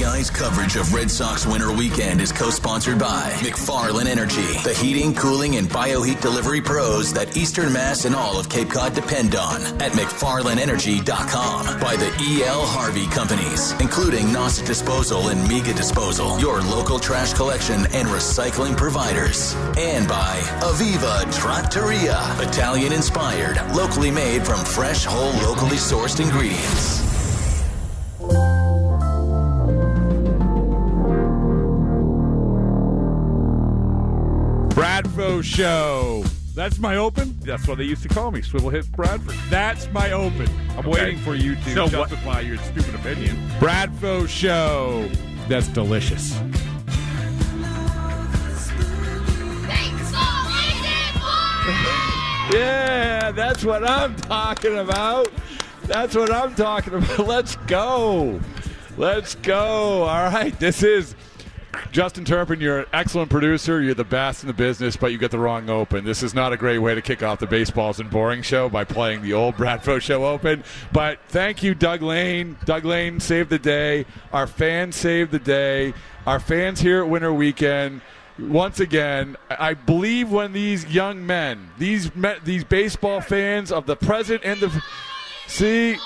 WEEI's coverage of Red Sox winter weekend is co-sponsored by McFarland Energy, the heating, cooling, and bioheat delivery pros that Eastern Mass and all of Cape Cod depend on at McFarlandEnergy.com. By the E.L. Harvey Companies, including Nauset Disposal and Mega Disposal, your local trash collection and recycling providers. And by Aviva Trattoria, Italian inspired, locally made from fresh, whole, locally sourced ingredients. Bradfo Show. That's my open. That's what they used to call me, Swivel Hits Bradford. That's my open. I'm Okay. waiting for you to So what- justify your stupid opinion. Bradfo Show. That's delicious. Yeah, that's what I'm talking about. That's what I'm talking about. Let's go. Let's go. All right. This is Justin Turpin. You're an excellent producer. You're the best in the business, but you get the wrong open. This is not a great way to kick off the Baseball Isn't Boring show by playing the old Bradfo show open. But thank you, Doug Lane. Doug Lane saved the day. Our fans saved the day. Our fans here at Winter Weekend once again, I believe when these young men, these these baseball fans of the present and the see,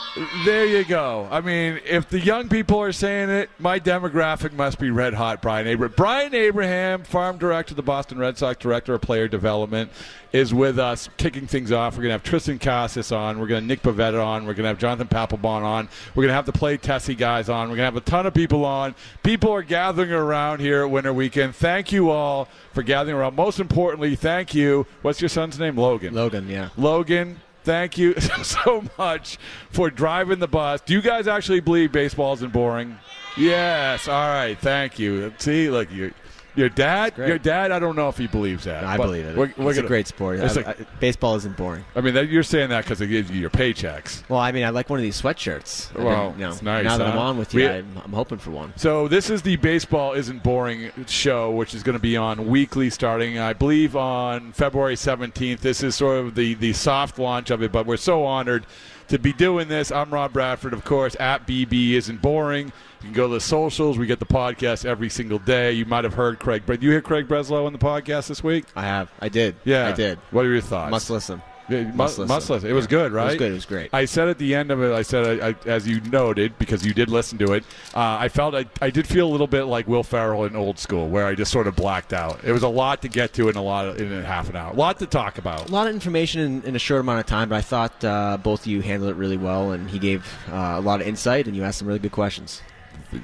there you go. I mean, if the young people are saying it, my demographic must be red hot. Brian Abraham, Brian Abraham, farm director, of the Boston Red Sox, director of player development, is with us, kicking things off. We're gonna have Triston Casas on. We're gonna Nick Pivetta on. We're gonna have Jonathan Papelbon on. We're gonna have the play Tessie guys on. We're gonna have a ton of people on. People are gathering around here at Winter Weekend. Thank you all for gathering around. Most importantly, thank you. What's your son's name? Logan. Logan, yeah. Logan, thank you so much for driving the bus. Do you guys actually believe baseball isn't boring? Yes. All right. Thank you. See, look, you. Your dad, your dad. I don't know if he believes that. I believe it. We're, we're it's gonna- a great sport. I- like- I- baseball isn't boring. I mean, that, you're saying that because it gives you your paychecks. Well, I mean, I like one of these sweatshirts. I've been, Well, you know, it's nice, Now that I'm on with you, We- I'm, I'm hoping for one. So this is the baseball isn't boring show, which is going to be on weekly starting, I believe, on February 17th. This is sort of the the soft launch of it, but we're so honored to be doing this. I'm Rob Bradford, of course. At BB isn't boring. You can go to the socials. We get the podcast every single day. You might have heard Craig, but you hear Craig Breslow on the podcast this week? I have. I did. Yeah, I did. What are your thoughts? Must listen. Yeah, Must must, listen. must listen. It was good, right? It was good. It was great. I said at the end of it, I said, I, I, as you noted, because you did listen to it, uh, I felt I, I did feel a little bit like Will Ferrell in Old School, where I just sort of blacked out. It was a lot to get to in a lot of, in a half an hour, a lot to talk about. A lot of information in, in a short amount of time, but I thought uh, both of you handled it really well, and he gave uh, a lot of insight, and you asked some really good questions.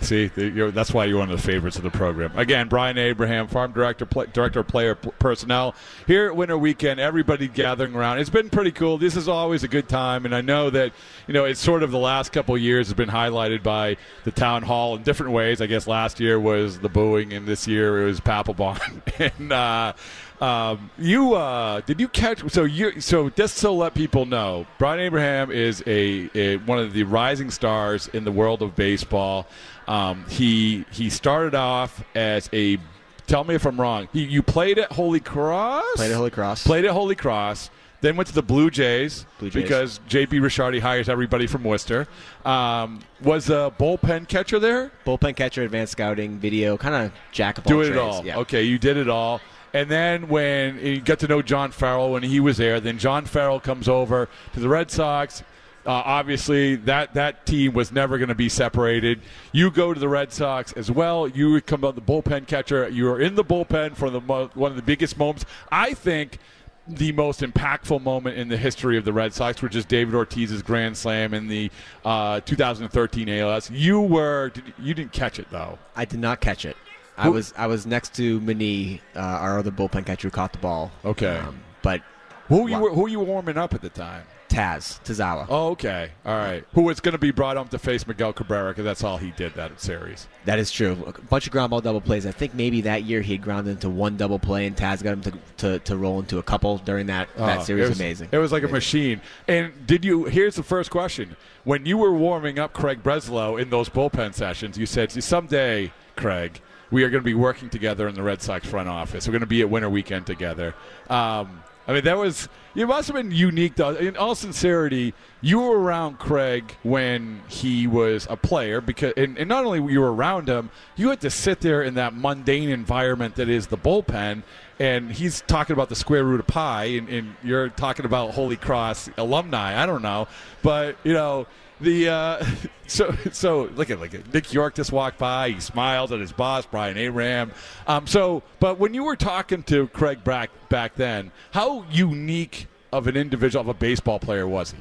See, that's why you're one of the favorites of the program. Again, Brian Abraham, farm director, pl- director of player p- personnel. Here at Winter Weekend, everybody gathering around. It's been pretty cool. This is always a good time, and I know that you know it's sort of the last couple of years has been highlighted by the town hall in different ways. I guess last year was the booing, and this year it was Papelbon. and uh, um, you uh, did you catch? So you so just to let people know, Brian Abraham is a, a one of the rising stars in the world of baseball. Um, he he started off as a. Tell me if I'm wrong. He, you played at Holy Cross. Played at Holy Cross. Played at Holy Cross. Then went to the Blue Jays, Blue Jays. because JP Ricciardi hires everybody from Worcester. Um, was a bullpen catcher there. Bullpen catcher, advanced scouting, video, kind of jack of all Do it trades. all. Yeah. Okay, you did it all. And then when you got to know John Farrell when he was there, then John Farrell comes over to the Red Sox. Uh, obviously, that, that team was never going to be separated. You go to the Red Sox as well. You come out the bullpen catcher. You are in the bullpen for the mo- one of the biggest moments. I think the most impactful moment in the history of the Red Sox, which is David Ortiz's grand slam in the uh, 2013 ALCS. You were you didn't catch it though. I did not catch it. I Who- was I was next to Mani, uh, our other bullpen catcher who caught the ball. Okay. Um, but Who you were, who you warming up at the time? Taz Tazawa. Oh, okay, all right. Who was going to be brought up to face Miguel Cabrera because that's all he did that series. That is true. A bunch of ground ball double plays. I think maybe that year he had grounded into one double play, and Taz got him to, to, to roll into a couple during that, that Oh, series. it was, Amazing. It was like a machine. And did you? Here's the first question: When you were warming up Craig Breslow in those bullpen sessions, you said, "Someday, Craig, we are going to be working together in the Red Sox front office. We're going to be at Winter Weekend together." Um, I mean, that was. It must have been unique, though. In all sincerity, you were around Craig when he was a player, because, and, and not only were you around him, you had to sit there in that mundane environment that is the bullpen, and he's talking about the square root of pi, and, and you're talking about Holy Cross alumni. I don't know, but you know the uh, so so look at like Nick York just walked by. He smiled at his boss Brian Abraham. Um, so, but when you were talking to Craig back back then, how unique of an individual of a baseball player was he?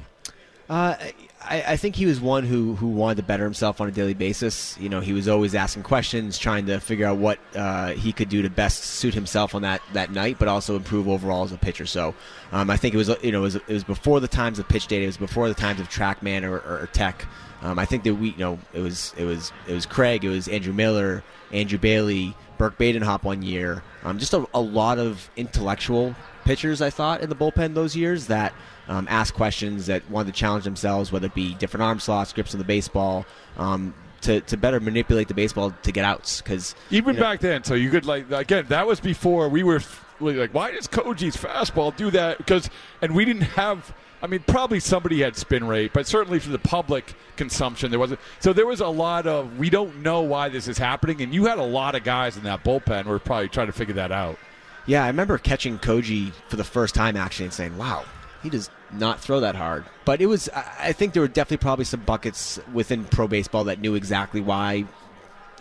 Uh, I, I think he was one who, who wanted to better himself on a daily basis. You know, he was always asking questions, trying to figure out what uh, he could do to best suit himself on that, that night, but also improve overall as a pitcher. So um, I think it was you know it was, it was before the times of pitch data, it was before the times of TrackMan or, or, Tech. Um, I think that we you know it was it was it was Craig, it was Andrew Miller, Andrew Bailey, Burke Badenhop one year. Um, just a, a lot of intellectual pitchers, I thought, in the bullpen those years that um, asked questions that wanted to challenge themselves, whether it be different arm slots, grips of the baseball, um, to, to better manipulate the baseball to get outs. Because Even back then, so you could like again. That was before we were like, why does Koji's fastball do that? Because and we didn't have. I mean, probably somebody had spin rate, but certainly for the public consumption, there wasn't. So there was a lot of we don't know why this is happening, and you had a lot of guys in that bullpen who were probably trying to figure that out. Yeah, I remember catching Koji for the first time actually and saying, "Wow, he does not throw that hard." But it was, I think there were definitely probably some buckets within pro baseball that knew exactly why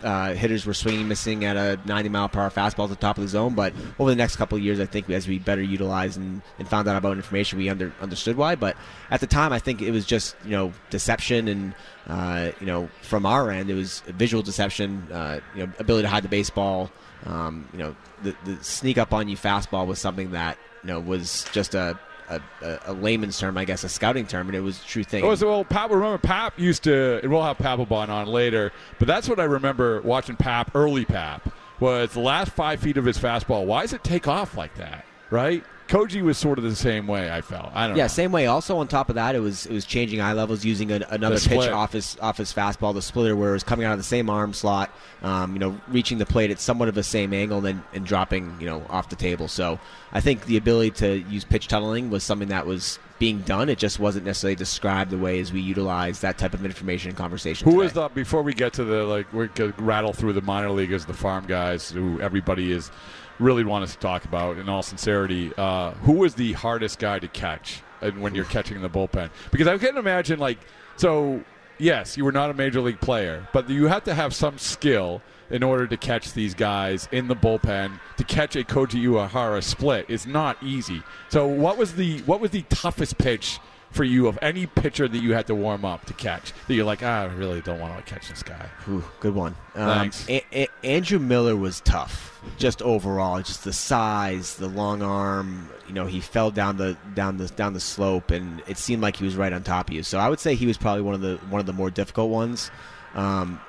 uh, hitters were swinging, missing at a 90 mile per hour fastball at the top of the zone. But over the next couple of years, I think as we better utilized and, and found out about information, we under, understood why. But at the time, I think it was just you know deception and uh, you know from our end, it was visual deception, uh, you know ability to hide the baseball. Um, you know the, the sneak up on you fastball was something that you know was just a a, a, layman's term, I guess, a scouting term, and it was a true thing. Oh, well, Pap. Remember, Pap used to. And we'll have Papelbon on later, but that's what I remember watching Pap early. Pap was the last five feet of his fastball. Why does it take off like that? Right? Koji was sort of the same way. I felt. I don't yeah, know. same way. Also, on top of that, it was it was changing eye levels using a, another pitch off his off his fastball, the splitter, where it was coming out of the same arm slot. Um, you know, reaching the plate at somewhat of the same angle, and then and dropping you know off the table. So I think the ability to use pitch tunneling was something that was being done. It just wasn't necessarily described the way as we utilize that type of information and conversation. Who today. was the before we get to the like we could rattle through the minor leaguers, the farm guys who everybody is really want us to talk about in all sincerity. Uh, who was the hardest guy to catch when you're catching in the bullpen? Because I can imagine like so. Yes, you were not a major league player, but you have to have some skill in order to catch these guys in the bullpen. To catch a Koji Uehara split is not easy. So, what was the what was the toughest pitch for you of any pitcher that you had to warm up to catch that you're like, ah, I really don't want to catch this guy. Ooh, good one. Um, Thanks. A- A- Andrew Miller was tough, just overall, just the size, the long arm. You know, he fell down the down the down the slope, and it seemed like he was right on top of you. So I would say he was probably one of the one of the more difficult ones. Um,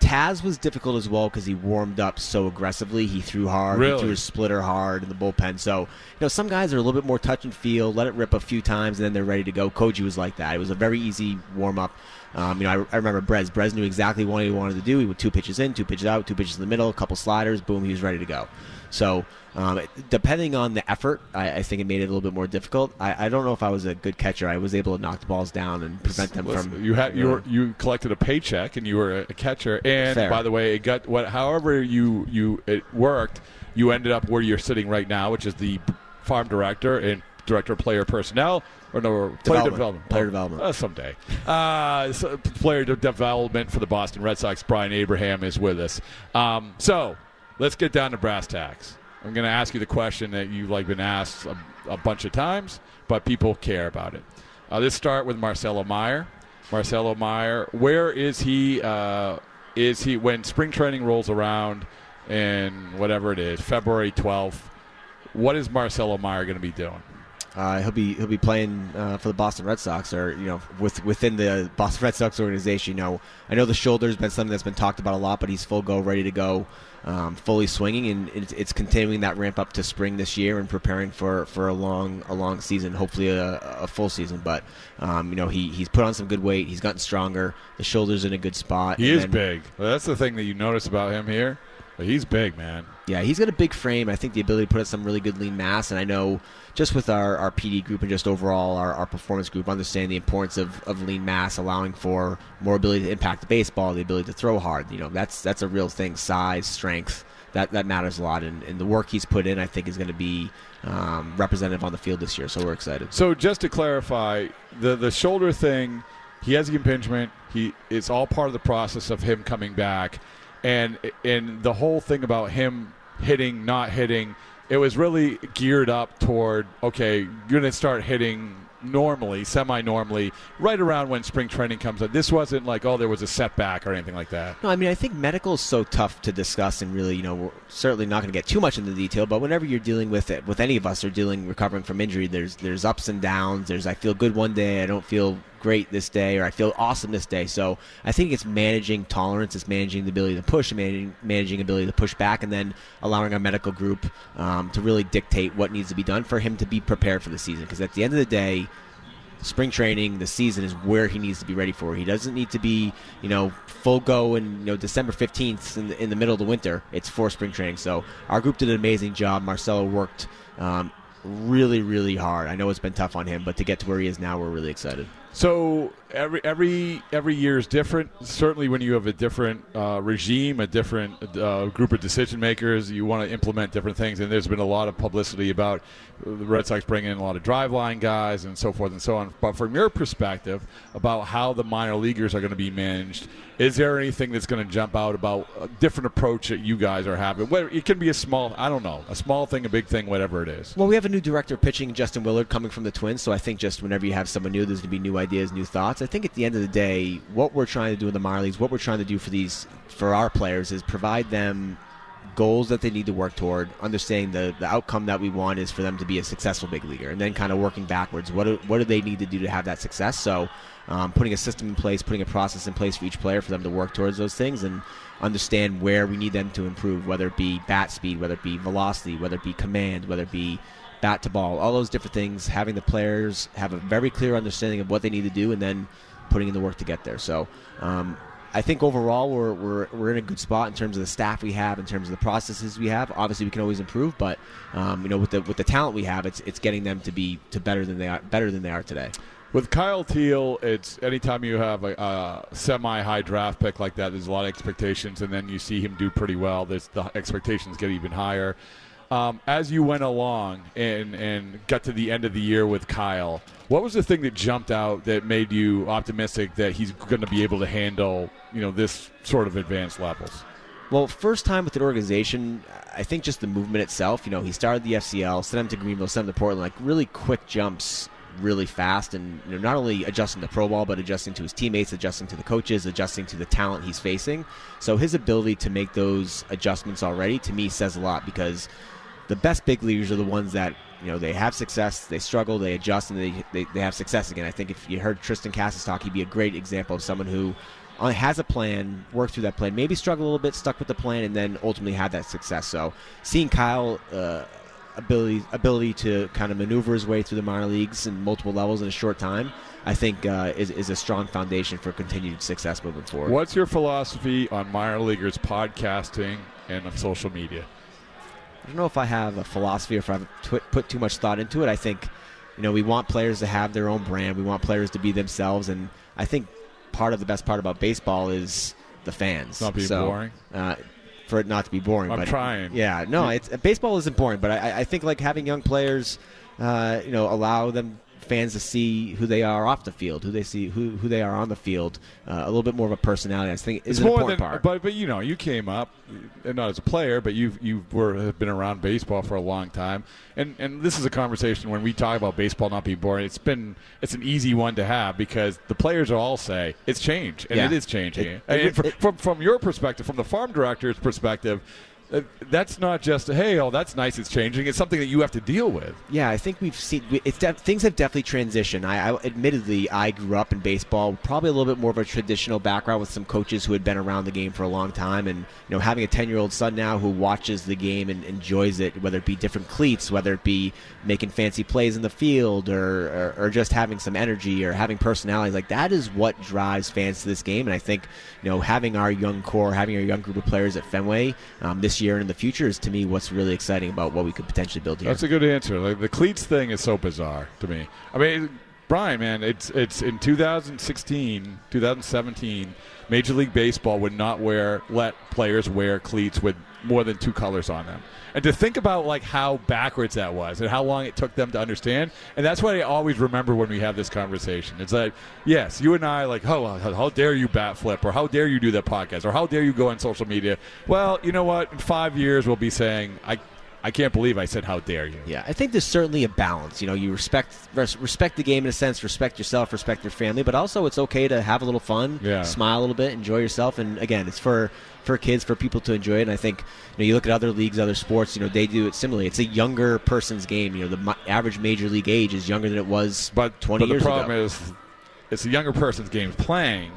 Taz was difficult as well because he warmed up so aggressively. He threw hard. Really? He threw his splitter hard in the bullpen. So, you know, some guys are a little bit more touch and feel, let it rip a few times, and then they're ready to go. Koji was like that. It was a very easy warm up. Um, you know, I, I remember Brez. Brez knew exactly what he wanted to do. He would two pitches in, two pitches out, two pitches in the middle, a couple sliders, boom, he was ready to go. So, um, depending on the effort, I, I think it made it a little bit more difficult. I, I don't know if I was a good catcher. I was able to knock the balls down and prevent them Listen, from. you had you were, you collected a paycheck and you were a catcher. And Fair. by the way, it got what however you you it worked, you ended up where you're sitting right now, which is the farm director. And director of player personnel or no player Development. development. Player Oh, development. uh, someday. Uh, so player de- development for the Boston Red Sox. Brian Abraham is with us. Um, so let's get down to brass tacks. I'm going to ask you the question that you've like been asked a, a bunch of times, but people care about it. Uh, let's start with Marcelo Meyer. Marcelo Meyer, where is he? Uh, is he when spring training rolls around and whatever it is, February 12th? What is Marcelo Meyer going to be doing? Uh, he'll be he'll be playing uh, for the Boston Red Sox, or you know, with within the Boston Red Sox organization. You know, I know the shoulder's been something that's been talked about a lot, but he's full go, ready to go, um, fully swinging, and it's, it's continuing that ramp up to spring this year and preparing for, for a long a long season, hopefully a, a full season. But um, you know, he he's put on some good weight, he's gotten stronger, the shoulder's in a good spot. He is then- big. Well, that's the thing that you notice about him here. But he's big, man. Yeah, he's got a big frame. I think the ability to put out some really good lean mass, and I know just with our, our PD group and just overall our, our performance group, understand the importance of, of lean mass, allowing for more ability to impact the baseball, the ability to throw hard. You know, that's that's a real thing. Size, strength, that that matters a lot, and, and the work he's put in, I think, is going to be um, representative on the field this year. So we're excited. So just to clarify, the the shoulder thing, he has the impingement. He it's all part of the process of him coming back, and and the whole thing about him hitting, not hitting, it was really geared up toward okay, you're going to start hitting normally, semi-normally, right around when spring training comes up. This wasn't like oh there was a setback or anything like that. No, I mean I think medical is so tough to discuss, and really, you know, we're certainly not going to get too much into the detail. But whenever you're dealing with it, with any of us are dealing recovering from injury, there's there's ups and downs. There's I feel good one day, I don't feel great this day, or I feel awesome this day. So I think it's managing tolerance, it's managing the ability to push, and managing managing ability to push back, and then allowing our medical group um, to really dictate what needs to be done for him to be prepared for the season. Because at the end of the day spring training, the season is where he needs to be ready for. He doesn't need to be, you know, full go in you know December fifteenth in the, in the middle of the winter. It's for spring training. So our group did an amazing job. Marcelo worked um, really, really hard. I know it's been tough on him, but to get to where he is now, we're really excited. So every every every year is different. Certainly, when you have a different uh, regime, a different uh, group of decision makers, you want to implement different things. And there's been a lot of publicity about the Red Sox bringing in a lot of driveline guys and so forth and so on. But from your perspective, about how the minor leaguers are going to be managed, is there anything that's going to jump out about a different approach that you guys are having? It can be a small, I don't know, a small thing, a big thing, whatever it is. Well, we have a new director of pitching, Justin Willard, coming from the Twins. So I think just whenever you have someone new, there's going to be new ideas, new thoughts. I think at the end of the day, what we're trying to do in the minor leagues, what we're trying to do for these for our players, is provide them goals that they need to work toward, understanding the, the outcome that we want is for them to be a successful big leaguer, and then kind of working backwards. What do, what do they need to do to have that success? So, um, putting a system in place, putting a process in place for each player for them to work towards those things, and understand where we need them to improve, whether it be bat speed, whether it be velocity, whether it be command, whether it be bat to ball, all those different things. Having the players have a very clear understanding of what they need to do, and then putting in the work to get there. So. Um, I think overall we're, we're, we're in a good spot in terms of the staff we have, in terms of the processes we have. Obviously, we can always improve, but um, you know with the with the talent we have, it's it's getting them to be to better than they are better than they are today. With Kyle Teel, it's anytime you have a, a semi-high draft pick like that, there's a lot of expectations, and then you see him do pretty well. There's, the expectations get even higher. Um, as you went along and and got to the end of the year with Kyle, what was the thing that jumped out that made you optimistic that he's going to be able to handle you know this sort of advanced levels? Well, first time with an organization, I think just the movement itself. You know, he started the FCL, sent him to Greenville, sent him to Portland, like really quick jumps, really fast, and you know, not only adjusting to pro ball, but adjusting to his teammates, adjusting to the coaches, adjusting to the talent he's facing. So his ability to make those adjustments already, to me, says a lot because the best big leaguers are the ones that you know they have success, they struggle, they adjust, and they they, they have success again. I think if you heard Triston Casas talk, he'd be a great example of someone who uh, has a plan, worked through that plan, maybe struggled a little bit, stuck with the plan, and then ultimately had that success. So seeing Kyle. Uh, ability ability to kind of maneuver his way through the minor leagues and multiple levels in a short time, I think uh, is, is a strong foundation for continued success moving forward. What's your philosophy on minor leaguers podcasting and on social media? I don't know if I have a philosophy or if I've put too much thought into it. I think, you know, we want players to have their own brand. We want players to be themselves, and I think part of the best part about baseball is the fans. Not being So, boring? Uh, for it not to be boring. I'm but trying. Yeah, no, it's baseball isn't boring, but I, I think like having young players uh, you know, allow them fans to see who they are off the field, who they see who who they are on the field, uh, a little bit more of a personality. I think is It's an more important than, part. but but you know, you came up, and not as a player, but you you were have been around baseball for a long time, and and this is a conversation when we talk about baseball not being boring. It's been it's an easy one to have because the players all say it's changed, and Yeah. it is changing. It- it- from, it- from from your perspective, from the farm director's perspective. Uh, That's not just hey, oh, that's nice. It's changing. It's something that you have to deal with. Yeah, I think we've seen it's things have definitely transitioned. I, I admittedly I grew up in baseball, probably a little bit more of a traditional background with some coaches who had been around the game for a long time, and you know having a ten year old son now who watches the game and enjoys it, whether it be different cleats, whether it be making fancy plays in the field, or or, or just having some energy or having personality. Like that is what drives fans to this game, and I think you know having our young core, having our young group of players at Fenway um, this year and in the future is to me what's really exciting about what we could potentially build here. That's a good answer. Like the cleats thing is so bizarre to me. I mean, Brian, man, it's it's in 2016, 2017, Major League Baseball would not wear let players wear cleats with more than two colors on them. And to think about like how backwards that was and how long it took them to understand, and that's what I always remember when we have this conversation. It's like, yes, you and I like, oh, how, how dare you bat flip, or how dare you do that podcast, or how dare you go on social media? Well, you know what? In five years, we'll be saying, I, I can't believe I said, how dare you. Yeah, I think there's certainly a balance. You know, you respect res- respect the game in a sense, respect yourself, respect your family, but also it's okay to have a little fun, Yeah. smile a little bit, enjoy yourself. And again, it's for for kids, for people to enjoy it. And I think you know, you look at other leagues, other sports, you know, they do it similarly. It's a younger person's game. You know, the average major league age is younger than it was But 20 but years the problem ago. is, it's a younger person's game playing,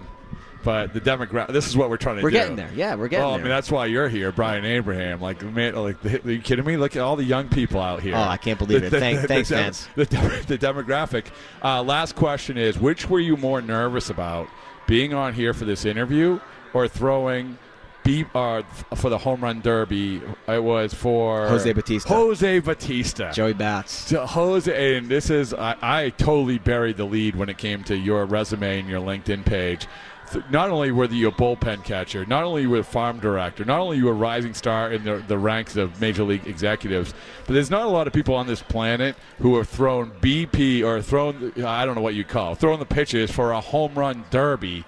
but the demographic. This is what we're trying to do. We're do. getting there. Yeah, we're getting there. well, I mean, that's why you're here, Brian Abraham. Like, man, like, are you kidding me? Look at all the young people out here. Oh, I can't believe it. Thank- thanks, dem- fans. The, dem- the demographic. Uh, last question is: Which were you more nervous about, being on here for this interview, or throwing? Be, uh, for the home run derby, it was for Jose Bautista. Jose Bautista. Joey Bats. So Jose, and this is I, I totally buried the lead when it came to your resume and your LinkedIn page. Th- Not only were you a bullpen catcher, not only were you a farm director, not only you a rising star in the, the ranks of major league executives, but there's not a lot of people on this planet who have thrown BP or thrown I don't know what you call it, thrown the pitches for a home run derby.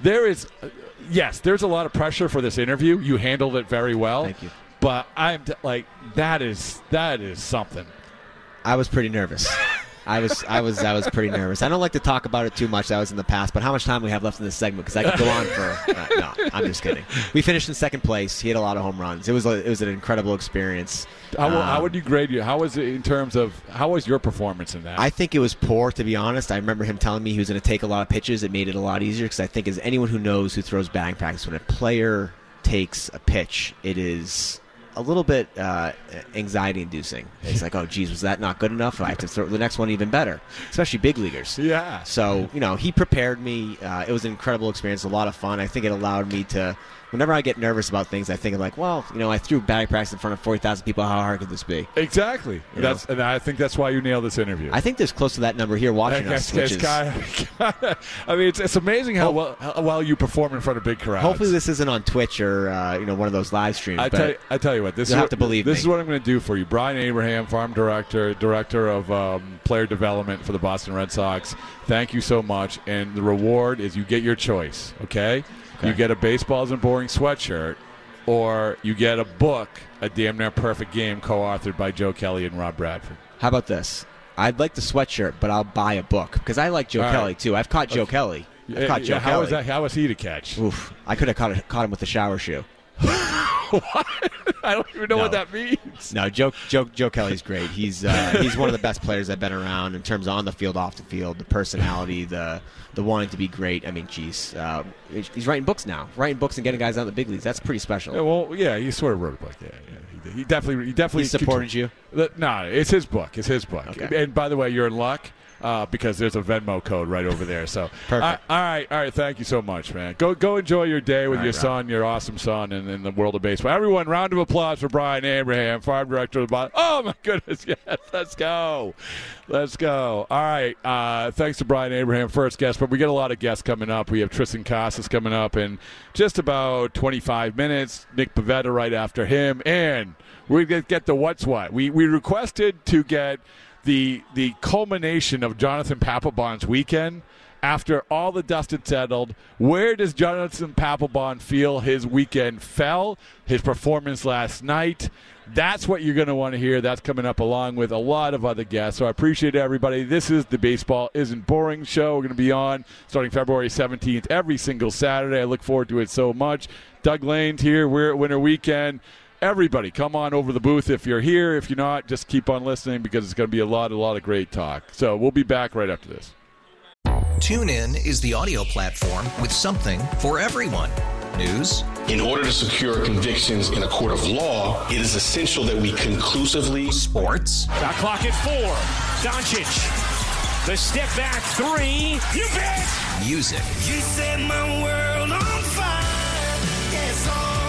There is, uh, yes, there's a lot of pressure for this interview. You handled it very well. Thank you. But I'm t- like that is that is something. I was pretty nervous. I was, I was, I was pretty nervous. I don't like to talk about it too much. That was in the past. But how much time we have left in this segment? Because I could go on for. Uh, no, I'm just kidding. We finished in second place. He had a lot of home runs. It was, a, it was an incredible experience. How, how Um, would you grade you? How was it in terms of how was your performance in that? I think it was poor, to be honest. I remember him telling me he was going to take a lot of pitches. It made it a lot easier because I think, as anyone who knows who throws batting practice, when a player takes a pitch, it is a little bit uh, anxiety inducing. It's like, oh, geez, was that not good enough? I have to throw the next one even better, especially big leaguers. yeah. So, you know, he prepared me. Uh, it was an incredible experience, a lot of fun. I think it allowed me to, whenever I get nervous about things, I think of like, well, you know, I threw batting practice in front of 40,000 people. How hard could this be? Exactly. You That's and I think that's why you nailed this interview. I think there's close to that number here watching I, us, which is. kinda- I mean, it's, it's amazing how well how well you perform in front of big crowds. Hopefully, this isn't on Twitch or uh, you know one of those live streams. I but tell, you, I tell you what, this is have what, to believe This me. is what I'm going to do for you, Brian Abraham, farm director, director of um, player development for the Boston Red Sox. Thank you so much, and the reward is you get your choice. Okay, Okay. you get a baseballs isn't boring sweatshirt, or you get a book, a damn near perfect game, co-authored by Joe Kelly and Rob Bradford. How about this? I'd like the sweatshirt, but I'll buy a book because I like Joe All right. Kelly too. I've caught Joe Kelly. I've caught Joe Yeah, how Kelly. is that? How was he to catch? Oof! I could have caught, caught him with the shower shoe. What? I don't even know what that means. No, Joe, Joe, Joe Kelly's great. He's uh, he's one of the best players I've been around in terms of on the field, off the field, the personality, the the wanting to be great. I mean, geez, uh, he's writing books now, writing books and getting guys out of the big leagues. That's pretty special. Yeah, well, yeah, he sort of wrote a book. Yeah, yeah. He, he definitely, he definitely He supported you? No, it's his book. It's his book. Okay. And by the way, you're in luck uh, because there's a Venmo code right over there. So Perfect. All right, all right. Thank you so much, man. Go, go enjoy your day with All your right, Rob. son, your awesome son, and in the world of baseball. Everyone, round of applause for Brian Abraham, farm director of the Boston. Oh my goodness, yes, let's go, let's go. All right, uh, thanks to Brian Abraham, first guest, but we get a lot of guests coming up. We have Triston Casas coming up in just about 25 minutes. Nick Pivetta right after him, and we get get the what's what. We we requested to get the the culmination of Jonathan Papelbon's weekend after all the dust had settled. Where does Jonathan Papelbon feel his weekend fell? His performance last night. That's what you're going to want to hear. That's coming up along with a lot of other guests. So I appreciate everybody. This is the Baseball Isn't Boring show. We're going to be on starting February 17th every single Saturday. I look forward to it so much. Doug Lane's here. We're at Winter Weekend. Everybody, come on over the booth if you're here. If you're not, just keep on listening because it's going to be a lot, a lot of great talk. So we'll be back right after this. tune in is the audio platform with something for everyone. News. In order to secure convictions in a court of law, it is essential that we conclusively. Sports. Got clock at four. Doncic. The step back three. You bet. Music. You set my world on fire. Yes, oh.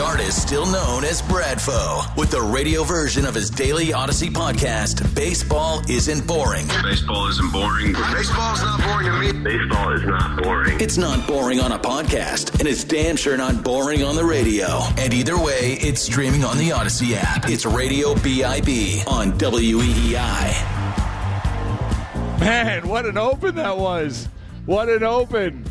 The artist still known as Bradfo, with the radio version of his daily Audacy podcast, Baseball Isn't Boring. Baseball isn't boring. Baseball's not boring to me. Baseball is not boring. It's not boring on a podcast, and it's damn sure not boring on the radio. And either way, it's streaming on the Audacy app. It's Radio BIB on E WEEI. Man, what an open that was. What an open.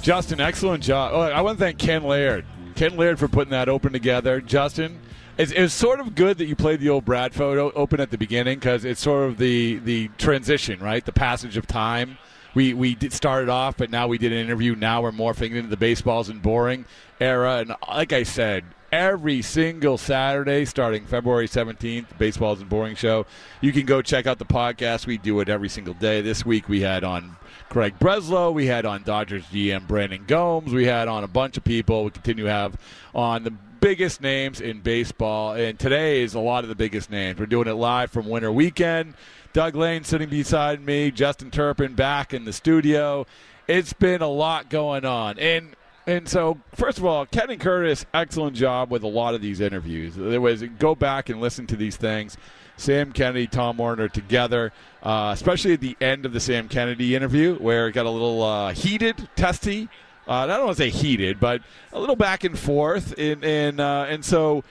Justin, excellent job. Oh, I want to thank Ken Laird. Ken Laird for putting that open together. Justin, it's, sort of good that you played the old Bradfo open at the beginning because it's sort of the, the transition, right? The passage of time. We, we did started off, but now we did an interview. Now we're morphing into the baseballs and boring era. And like I said, every single Saturday starting February 17th, Baseball Isn't Boring Show. You can go check out the podcast. We do it every single day. This week we had on Craig Breslow, we had on Dodgers GM Brandon Gomes, we had on a bunch of people. We continue to have on the biggest names in baseball, and today is a lot of the biggest names. We're doing it live from Winter Weekend. Doug Lane sitting beside me, Justin Turpin back in the studio. It's been a lot going on, and and so, first of all, Ken and Curtis, excellent job with a lot of these interviews. There was go back and listen to these things. Sam Kennedy, Tom Werner together, uh, especially at the end of the Sam Kennedy interview, where it got a little uh, heated, testy. Uh, I don't want to say heated, but a little back and forth, and and uh, and so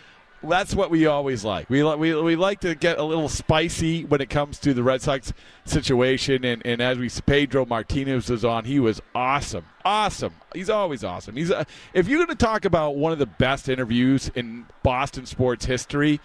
that's what we always like. We, we we like to get a little spicy when it comes to the Red Sox situation. And, and as we Pedro Martinez was on, he was awesome, awesome. He's always awesome. He's uh, if you're going to talk about one of the best interviews in Boston sports history,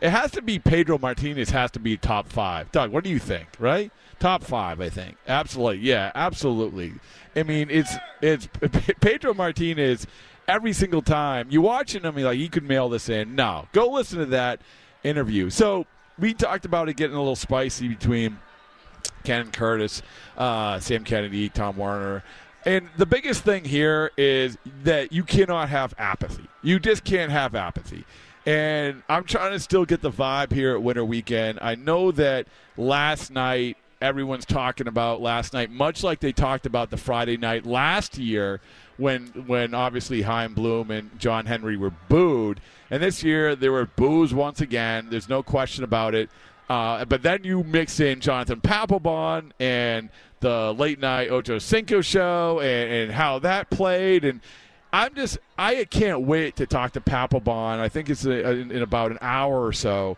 it has to be Pedro Martinez. Has to be top five. Doug, what do you think? Right, top five, I think. Absolutely, yeah, absolutely. I mean, it's it's Pedro Martinez every single time you watching him, you're like, you could mail this in. No, go listen to that interview. So we talked about it getting a little spicy between Ken Curtis, uh, Sam Kennedy, Tom Werner. And the biggest thing here is that you cannot have apathy. You just can't have apathy. And I'm trying to still get the vibe here at Winter Weekend. I know that last night everyone's talking about last night, much like they talked about the Friday night last year when when obviously Chaim Bloom and John Henry were booed. And this year there were boos once again. There's no question about it. Uh, but then you mix in Jonathan Papelbon and the late night Ocho Cinco show and, and how that played. And I'm just, I can't wait to talk to Papelbon. I think it's a, in, in about an hour or so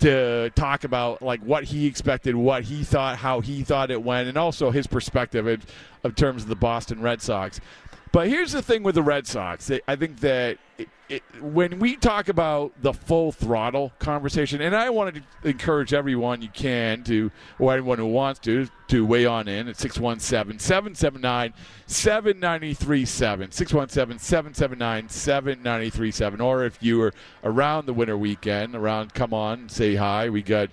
to talk about like what he expected, what he thought, how he thought it went, and also his perspective in, in terms of the Boston Red Sox. But here's the thing with the Red Sox. I think that it, when we talk about the full throttle conversation, and I wanted to encourage everyone you can to, or anyone who wants to, to weigh on in at 617 779 7937. 617 779 7937. Or if you were around the winter weekend, around, come on, say hi. We got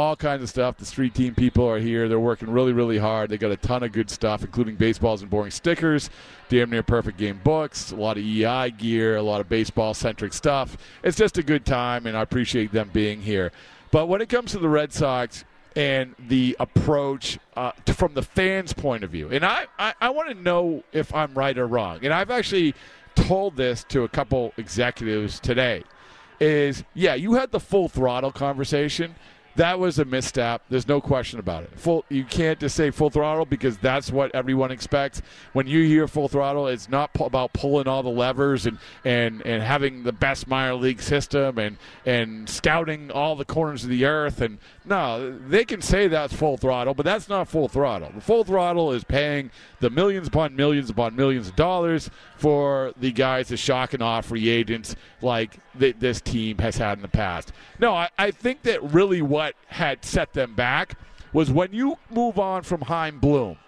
all kinds of stuff. The street team people are here. They're working really, really hard. They got a ton of good stuff, including baseballs and boring stickers, damn near perfect game books, a lot of EI gear, a lot of baseball centric stuff. It's just a good time, and I appreciate them being here. But when it comes to the Red Sox and the approach uh, to, from the fans' point of view, and I, I, I want to know if I'm right or wrong. And I've actually told this to a couple executives today. Is yeah, you had the full throttle conversation that was a misstep. There's no question about it. Full, you can't just say full throttle because that's what everyone expects. When you hear full throttle, it's not pu- about pulling all the levers and, and, and having the best minor league system and and scouting all the corners of the earth. And no, they can say that's full throttle, but that's not full throttle. The full throttle is paying the millions upon millions upon millions of dollars for the guys to shock and off free agents like th- this team has had in the past. No, I, I think that really what had set them back was when you move on from Chaim Bloom,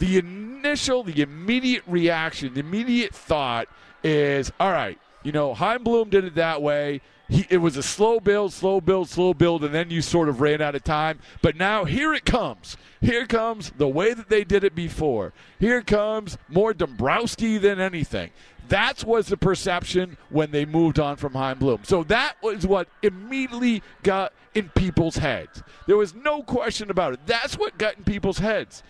the initial, the immediate reaction, the immediate thought is, all right, you know, Chaim Bloom did it that way. He, it was a slow build, slow build, slow build, and then you sort of ran out of time. But now here it comes. Here comes the way that they did it before. Here comes more Dombrowski than anything. That was the perception when they moved on from Chaim Bloom. So that was what immediately got in people's heads. There was no question about it. That's what got in people's heads.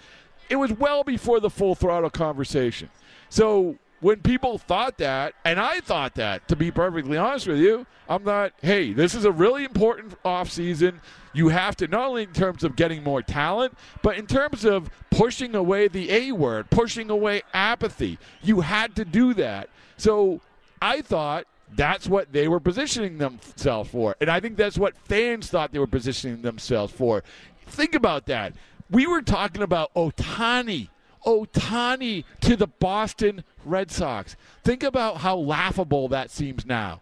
It was well before the full throttle conversation. So when people thought that, and I thought that, to be perfectly honest with you, I'm not, hey, this is a really important offseason. You have to, not only in terms of getting more talent, but in terms of pushing away the A word, pushing away apathy. You had to do that. So I thought that's what they were positioning themselves for. And I think that's what fans thought they were positioning themselves for. Think about that. We were talking about Ohtani, Ohtani to the Boston Red Sox. Think about how laughable that seems now.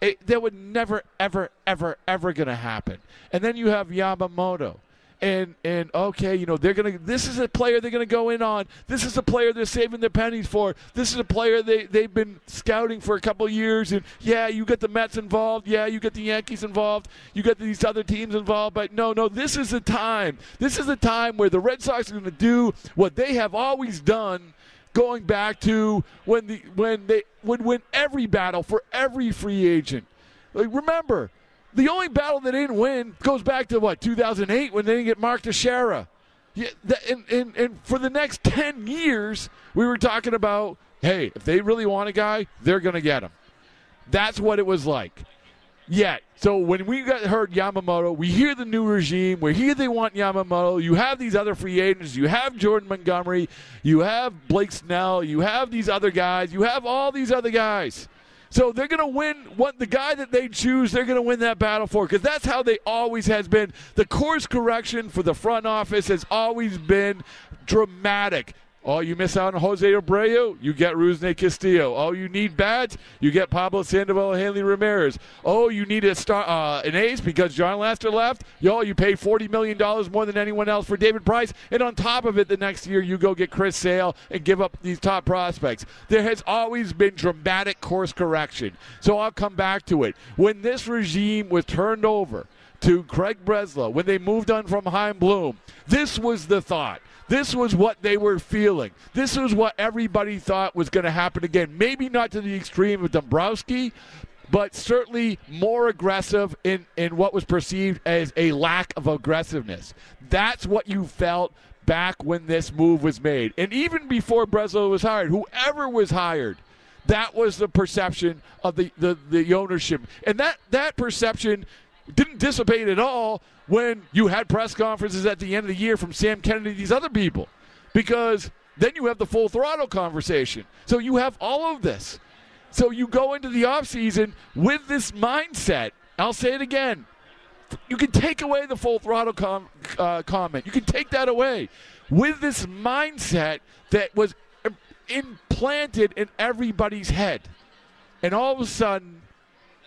It, that would never, ever, ever, ever going to happen. And then you have Yamamoto and and okay, you know they're gonna. This is a player they're gonna go in on. This is a player they're saving their pennies for. This is a player they they've been scouting for a couple years. And yeah, you get the Mets involved. Yeah, you get the Yankees involved. You get these other teams involved. But no, no, this is the time. This is the time where the Red Sox are gonna do what they have always done going back to when the when they would win every battle for every free agent. Like remember, the only battle they didn't win goes back to what 2008 when they didn't get Mark Teixeira. Yeah, and, and, and for the next 10 years, we were talking about hey, if they really want a guy, they're going to get him. That's what it was like. Yet, so when we got heard Yamamoto, we hear the new regime. We hear they want Yamamoto. You have these other free agents. You have Jordan Montgomery. You have Blake Snell. You have these other guys. You have all these other guys. So they're going to win what the guy that they choose, they're going to win that battle for because that's how they always has been. The course correction for the front office has always been dramatic. Oh, you miss out on Jose Abreu, you get Rusney Castillo. Oh, you need bats, you get Pablo Sandoval, Hanley Ramirez. Oh, you need a star, uh, an ace because Jon Lester left. Yo, you pay forty million dollars more than anyone else for David Price, and on top of it, the next year you go get Chris Sale and give up these top prospects. There has always been dramatic course correction. So I'll come back to it. When this regime was turned over to Craig Breslow, when they moved on from Chaim Bloom, this was the thought. This was what they were feeling. This was what everybody thought was going to happen again. Maybe not to the extreme of Dombrowski, but certainly more aggressive in, in what was perceived as a lack of aggressiveness. That's what you felt back when this move was made. And even before Breslow was hired, whoever was hired, that was the perception of the, the, the ownership. And that, that perception didn't dissipate at all when you had press conferences at the end of the year from Sam Kennedy, these other people, because then you have the full throttle conversation. So you have all of this. So you go into the offseason with this mindset. I'll say it again. you can take away the full throttle com- uh, comment. You can take that away with this mindset that was implanted in everybody's head. And all of a sudden,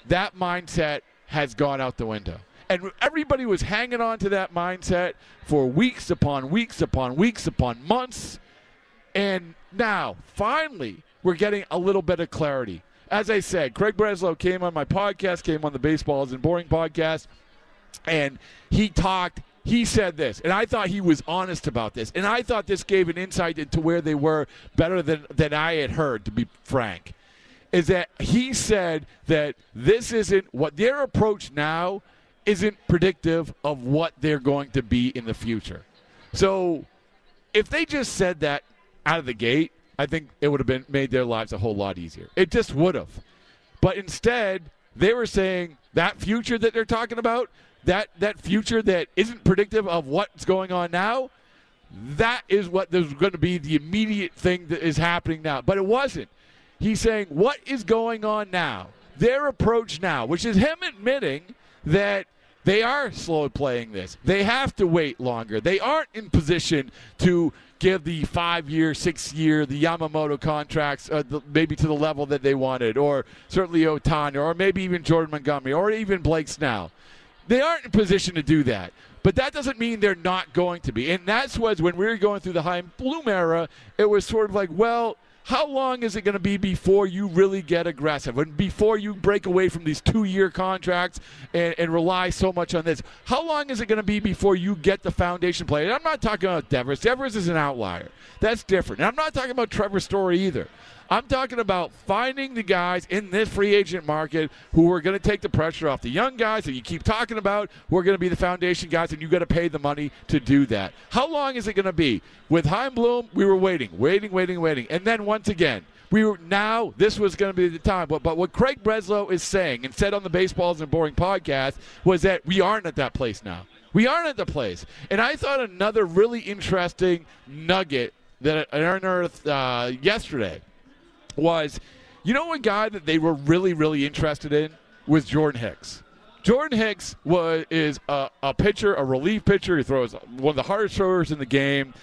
that mindset has gone out the window. And everybody was hanging on to that mindset for weeks upon weeks upon weeks upon months. And now, finally, we're getting a little bit of clarity. As I said, Craig Breslow came on my podcast, came on the Baseball Isn't Boring podcast, and he talked. He said this, and I thought he was honest about this, and I thought this gave an insight into where they were better than, than I had heard, to be frank. Is that he said that this isn't what their approach now isn't predictive of what they're going to be in the future. So if they just said that out of the gate, I think it would have been made their lives a whole lot easier. It just would have. But instead, they were saying that future that they're talking about, that that future that isn't predictive of what's going on now, that is what there's going to be the immediate thing that is happening now. But it wasn't. He's saying what is going on now, their approach now, which is him admitting that they are slow playing this. They have to wait longer. They aren't in position to give the five year, six year, the Yamamoto contracts, uh, the, maybe to the level that they wanted, or certainly Ohtani, or maybe even Jordan Montgomery, or even Blake Snell. They aren't in position to do that. But that doesn't mean they're not going to be. And that's was when we were going through the Chaim Bloom era, it was sort of like, well, how long is it going to be before you really get aggressive and before you break away from these two year contracts and, and, rely so much on this? How long is it going to be before you get the foundation play? And I'm not talking about Devers. Devers is an outlier. That's different. And I'm not talking about Trevor Story either. I'm talking about finding the guys in this free agent market who are going to take the pressure off the young guys that you keep talking about, who are going to be the foundation guys, and you got to pay the money to do that. How long is it going to be? With Chaim Bloom, we were waiting, waiting, waiting, waiting, and then once again. We were now. This was going to be the time, but but what Craig Breslow is saying and said on the Baseball Isn't Boring podcast was that we aren't at that place now. We aren't at the place, and I thought another really interesting nugget that I unearthed uh, yesterday was, you know, a guy that they were really, really interested in was Jordan Hicks. Jordan Hicks was is a, a pitcher, a relief pitcher. He throws one of the hardest throwers in the game.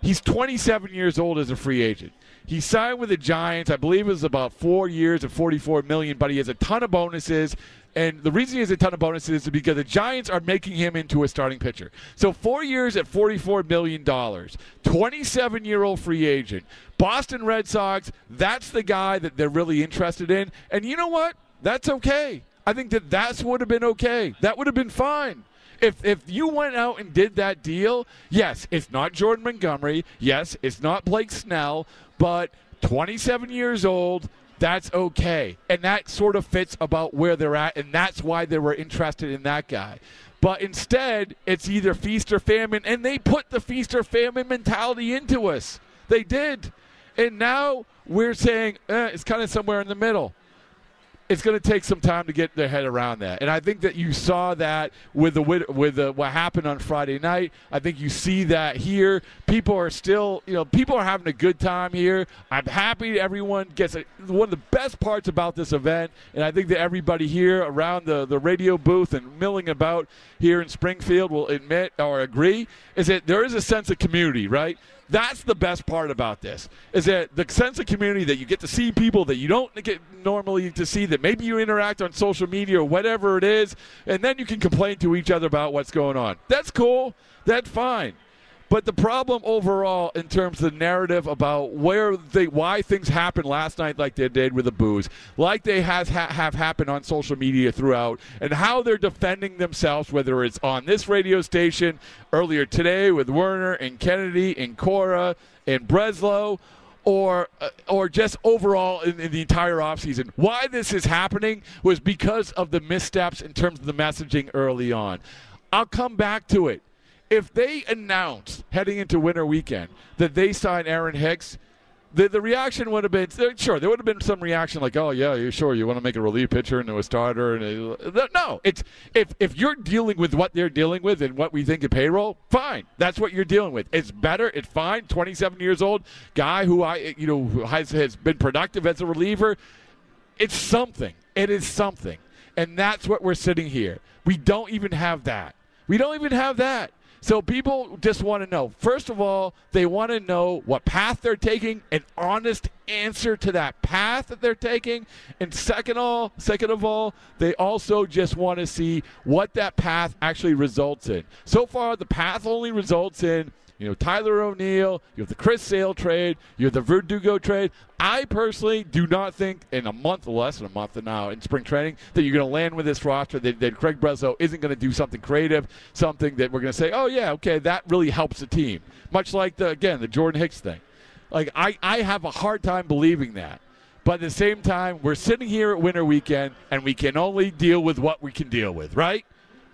He's 27 years old as a free agent. He signed with the Giants. I believe it was about four years and 44 million, but he has a ton of bonuses. And the reason he has a ton of bonuses is because the Giants are making him into a starting pitcher. So four years at $44 million, 27 year old free agent. Boston Red Sox, that's the guy that they're really interested in. And you know what? That's okay. I think that that would have been okay. That would have been fine. If, if you went out and did that deal, yes, it's not Jordan Montgomery. Yes, it's not Blake Snell, but 27 years old, that's okay. And that sort of fits about where they're at, and that's why they were interested in that guy. But instead, it's either feast or famine, and they put the feast or famine mentality into us. They did. And now we're saying eh, it's kind of somewhere in the middle it's going to take some time to get their head around that. And I think that you saw that with the with the, what happened on Friday night. I think you see that here. People are still, you know, people are having a good time here. I'm happy everyone gets one of the best parts about this event, and I think that everybody here around the the radio booth and milling about here in Springfield will admit or agree is that there is a sense of community, right? That's the best part about this is that the sense of community that you get to see people that you don't get normally to see that maybe you interact on social media or whatever it is, and then you can complain to each other about what's going on. That's cool. That's fine. But the problem overall, in terms of the narrative about where they, why things happened last night, like they did with the booze, like they has ha- have happened on social media throughout, and how they're defending themselves, whether it's on this radio station earlier today with Werner and Kennedy and Cora and Breslow, or uh, or just overall in, in, the entire offseason. Why this is happening was because of the missteps in terms of the messaging early on. I'll come back to it if they announced heading into winter weekend that they signed Aaron Hicks, the, the reaction would have been uh, sure there would have been some reaction like oh yeah you sure you want to make a relief pitcher into a starter and uh, a, no it's if if you're dealing with what they're dealing with and what we think of payroll fine that's what you're dealing with it's better it's fine 27 years old guy who I you know has has been productive as a reliever it's something it is something And that's what we're sitting here. We don't even have that. We don't even have that. So people just want to know. First of all, they want to know what path they're taking, an honest answer to that path that they're taking, and second all, second of all, they also just want to see what that path actually results in. So far, the path only results in you know, Tyler O'Neill, you have the Chris Sale trade, you have the Verdugo trade. I personally do not think in a month, less than a month now in spring training, that you're going to land with this roster, that, that Craig Breslow isn't going to do something creative, something that we're going to say, oh, yeah, okay, that really helps the team. Much like, the again, the Jordan Hicks thing. Like, I, I have a hard time believing that. But at the same time, we're sitting here at winter weekend, and we can only deal with what we can deal with, right?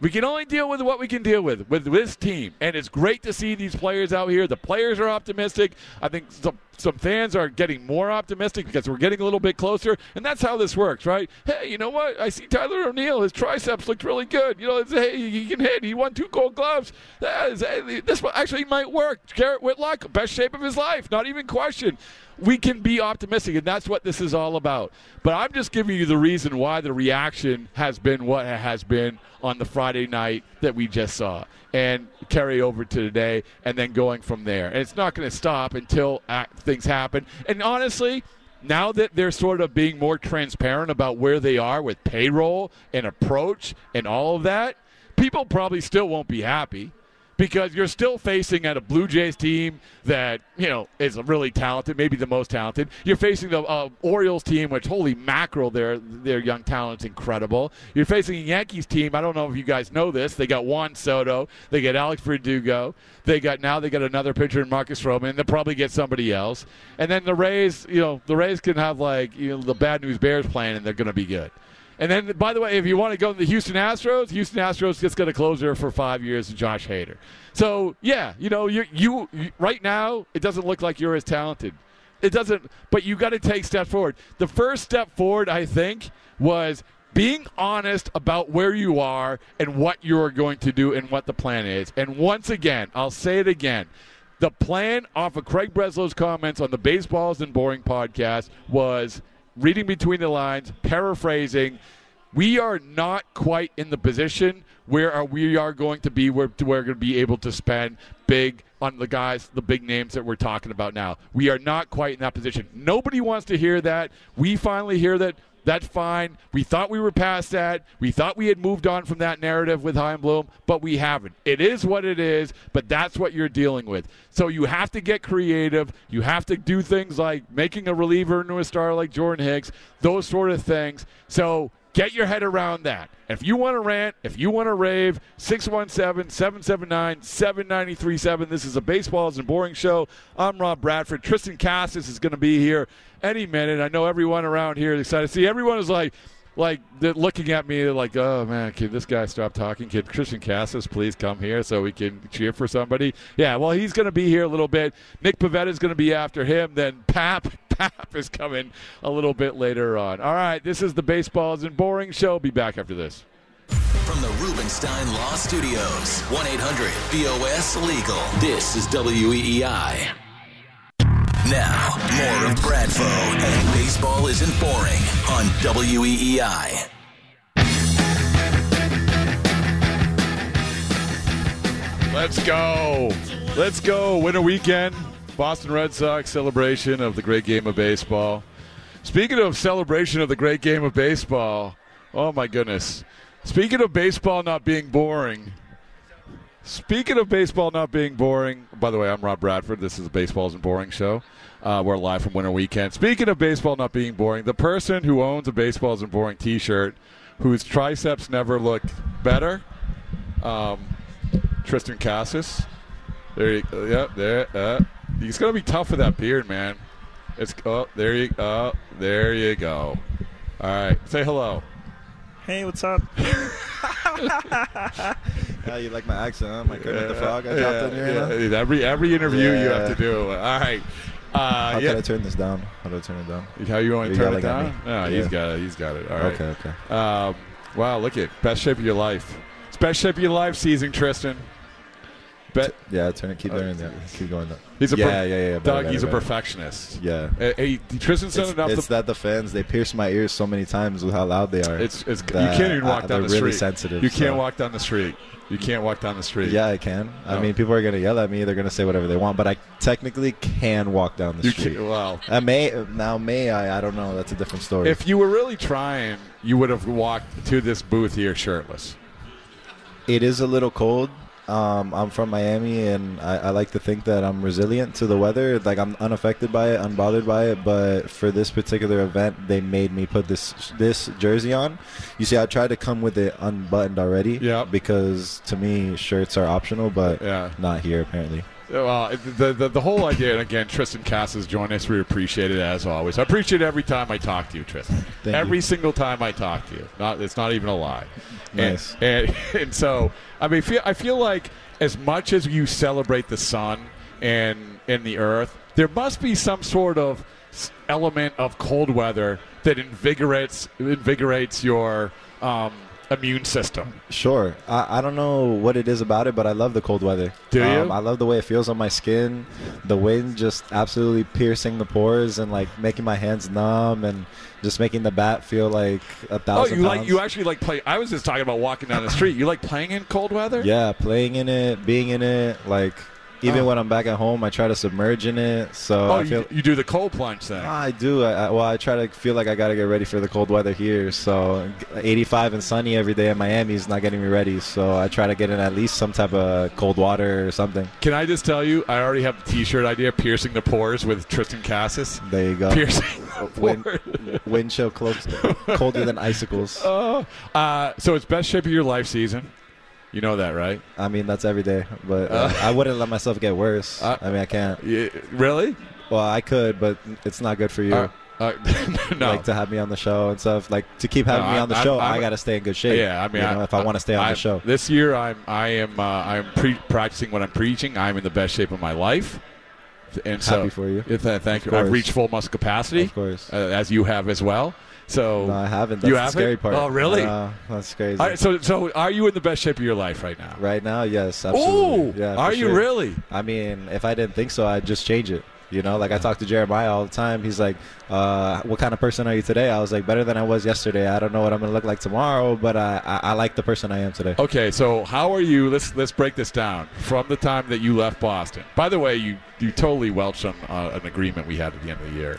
We can only deal with what we can deal with with this team, and it's great to see these players out here. The players are optimistic. I think some some fans are getting more optimistic because we're getting a little bit closer, and that's how this works, right? Hey, you know what? I see Tyler O'Neill. His triceps looked really good. You know, hey, he can hit. He won two Gold Gloves. Is, hey, this actually might work. Garrett Whitlock, best shape of his life, not even question we can be optimistic, and that's what this is all about. But I'm just giving you the reason why the reaction has been what it has been on the Friday night that we just saw, and carry over to today, and then going from there. And it's not going to stop until things happen. And honestly, now that they're sort of being more transparent about where they are with payroll and approach and all of that, people probably still won't be happy because you're still facing at a Blue Jays team that you know is really talented, maybe the most talented. You're facing the uh, Orioles team, which holy mackerel, their their young talent's incredible. You're facing a Yankees team. I don't know if you guys know this. They got Juan Soto. They got Alex Verdugo. They got now they got another pitcher in Marcus Stroman. They'll probably get somebody else. And then the Rays, you know, the Rays can have like you know the bad news Bears playing, and they're going to be good. And then, by the way, if you want to go to the Houston Astros, Houston Astros just got a closer for five years, Josh Hader. So yeah, you know, you, you right now it doesn't look like you're as talented. It doesn't, but you got to take steps forward. The first step forward, I think, was being honest about where you are and what you're going to do and what the plan is. And once again, I'll say it again. The plan off of Craig Breslow's comments on the Baseball Isn't Boring podcast was reading between the lines, paraphrasing, we are not quite in the position where we are going to be where we're going to be able to spend big on the guys, the big names that we're talking about now. We are not quite in that position. Nobody wants to hear that. We finally hear that. That's fine. We thought we were past that. We thought we had moved on from that narrative with Chaim Bloom, but we haven't. It is what it is, but that's what you're dealing with. So you have to get creative. You have to do things like making a reliever into a star like Jordan Hicks, those sort of things. So Get your head around that. If you want to rant, if you want to rave, 617 779 7937. This is a Baseball Isn't Boring show. I'm Rob Bradford. Triston Casas is going to be here any minute. I know everyone around here is excited. See, everyone is like, like looking at me like, oh man, can this guy stop talking? Can Triston Casas please come here so we can cheer for somebody? Yeah, well, he's going to be here a little bit. Nick Pivetta is going to be after him. Then Pap Pap is coming a little bit later on. All right, this is the Baseball Isn't Boring Show. Be back after this. From the Rubenstein Law Studios, 1 800 BOS Legal. This is WEEI. Now, more of Bradfo and Baseball Isn't Boring on WEEI. Let's go. Let's go. Winter weekend. Boston Red Sox celebration of the great game of baseball. Speaking of celebration of the great game of baseball, oh my goodness. Speaking of baseball not being boring, speaking of baseball not being boring, by the way, I'm Rob Bradford. This is the Baseball Isn't Boring show. Uh, we're live from Winter Weekend. Speaking of baseball not being boring, the person who owns a Baseball Isn't Boring t shirt, whose triceps never look better, um, Triston Casas. There you go. Yep, there. Uh, He's gonna be tough with that beard, man. It's oh there you oh there you go. All right, say hello. Hey, what's up? yeah, you like my accent, huh? My Kermit the Frog I dropped in here. Yeah, every every interview yeah. you have to do. All right. Uh, How yeah. can I turn this down? How do I turn it down? How you want to turn it down? No, yeah. he's got it. He's got it. All right. Okay. Okay. Um, wow, look at best shape of your life. It's best shape of your life season, Triston. Bet. Yeah, turn it. Keep going. Yeah, keep going. He's a yeah, yeah, yeah, yeah. Doug, better, he's a perfectionist. Yeah. Uh, Hey, Triston's done It's, enough. it's to, that the fans they pierce my ears so many times with how loud they are. it's, it's you can't even walk I- down the really street. sensitive. You can't so- walk down the street. You can't walk down the street. Yeah, I can. I mean, people are gonna yell at me. They're gonna say whatever they want, but I technically can walk down the You street. can, well, I may now. May I? I don't know. That's a different story. if you were really trying, you would have walked to this booth here shirtless. it is a little cold. Um, I'm from Miami, and I, I like to think that I'm resilient to the weather. Like I'm unaffected by it, unbothered by it. But for this particular event, they made me put this this jersey on. You see, I tried to come with it unbuttoned already. Yeah. Because to me, shirts are optional, but Yeah. not here apparently. Well, the, the the whole idea, and again, Triston Cass has joined us. We appreciate it as always. I appreciate it every time I talk to you, Triston. Thank every you. single time I talk to you. Not it's not even a lie. Nice. And, and, and so I mean, feel, I feel like as much as you celebrate the sun and and the earth, there must be some sort of element of cold weather that invigorates invigorates your um, immune system. Sure. I, I don't know what it is about it, but I love the cold weather. Do you? Um, I love the way it feels on my skin. The wind just absolutely piercing the pores and like making my hands numb and just making the bat feel like a Oh, thousand you pounds. like you actually like play? I was just talking about walking down the street. You like playing in cold weather? yeah, playing in it, being in it. Like even Oh. when I'm back at home, I try to submerge in it. So Oh, feel. you, you do the cold plunge thing. I do. I, I, well, I try to feel like I got to get ready for the cold weather here. So, 85 and sunny every day in Miami is not getting me ready. So, I try to get in at least some type of cold water or something. Can I just tell you? I already have the T-shirt idea: piercing the pores with Triston Casas. There you go. Piercing Wind, wind chill close, colder than icicles. Oh, uh, so it's best shape of your life season. You know that, right? I mean, that's every day, but uh, Uh, I wouldn't let myself get worse. Uh, I mean, I can't. Yeah, really? Well, I could, but it's not good for you. Uh, uh, no. Like to have me on the show and stuff. Like to keep having No, me on the I'm- show, I'm- i got to stay in good shape. Yeah, I mean, you know, if I want to stay on I'm- the show. this year, I'm I am uh, I'm pre- practicing what I'm preaching. I'm in the best shape of my life, and so Happy for you. Yeah, th- thank Of you. I've reached full muscle capacity, Of course. uh, as you have as well. So No, I haven't. That's you haven't? scary part. Oh, really? Uh, that's crazy. All right, so so are you in the best shape of your life right now? Right now, yes, absolutely. Ooh, yeah, are you really? I mean, if I didn't think so, I'd just change it. You know, like I talk to Jeremiah all the time. He's like, uh, "What kind of person are you today?" I was like, "Better than I was yesterday." I don't know what I'm gonna look like tomorrow, but I, I, I like the person I am today. Okay, so how are you? Let's let's break this down from the time that you left Boston. By the way, you you totally welched on uh, an agreement we had at the end of the year.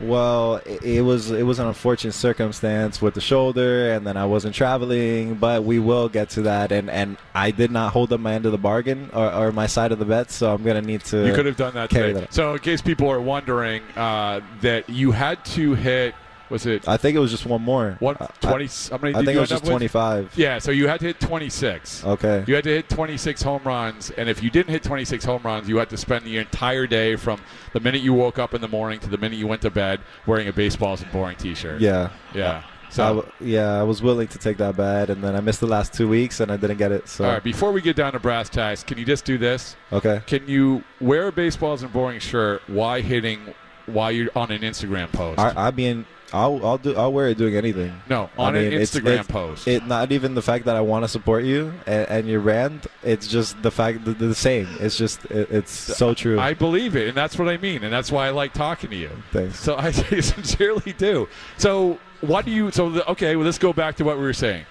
Well, it, it was it was an unfortunate circumstance with the shoulder, and then I wasn't traveling. But we will get to that, and and I did not hold up my end of the bargain or, or my side of the bet, so I'm gonna need to. You could have done that today. that. So, in case people are wondering, uh, that you had to hit, was it I think it was just one more. one I- twenty? How many? I think it was just with? 25. Yeah, so you had to hit 26. Okay. You had to hit 26 home runs, and if you didn't hit 26 home runs, you had to spend the entire day from the minute you woke up in the morning to the minute you went to bed wearing a baseball isn't boring T-shirt. Yeah. Yeah. So, w- yeah, I was willing to take that bet, and then I missed the last two weeks, and I didn't get it. So all right. Before we get down to brass tacks, can you just do this? okay, Can you wear a baseball isn't boring shirt while hitting, while you're on an Instagram post? I, I mean, I'll I'll do I'll wear it doing anything. no, on an mean, it's- Instagram it's- post. It not even the fact that I want to support you and, and your brand. It's just the fact that they're the same. It's just it, it's so true. I believe it, and that's what I mean, and that's why I like talking to you. Thanks. So I sincerely do. So what do you? So the, okay, well, let's go back to what we were saying.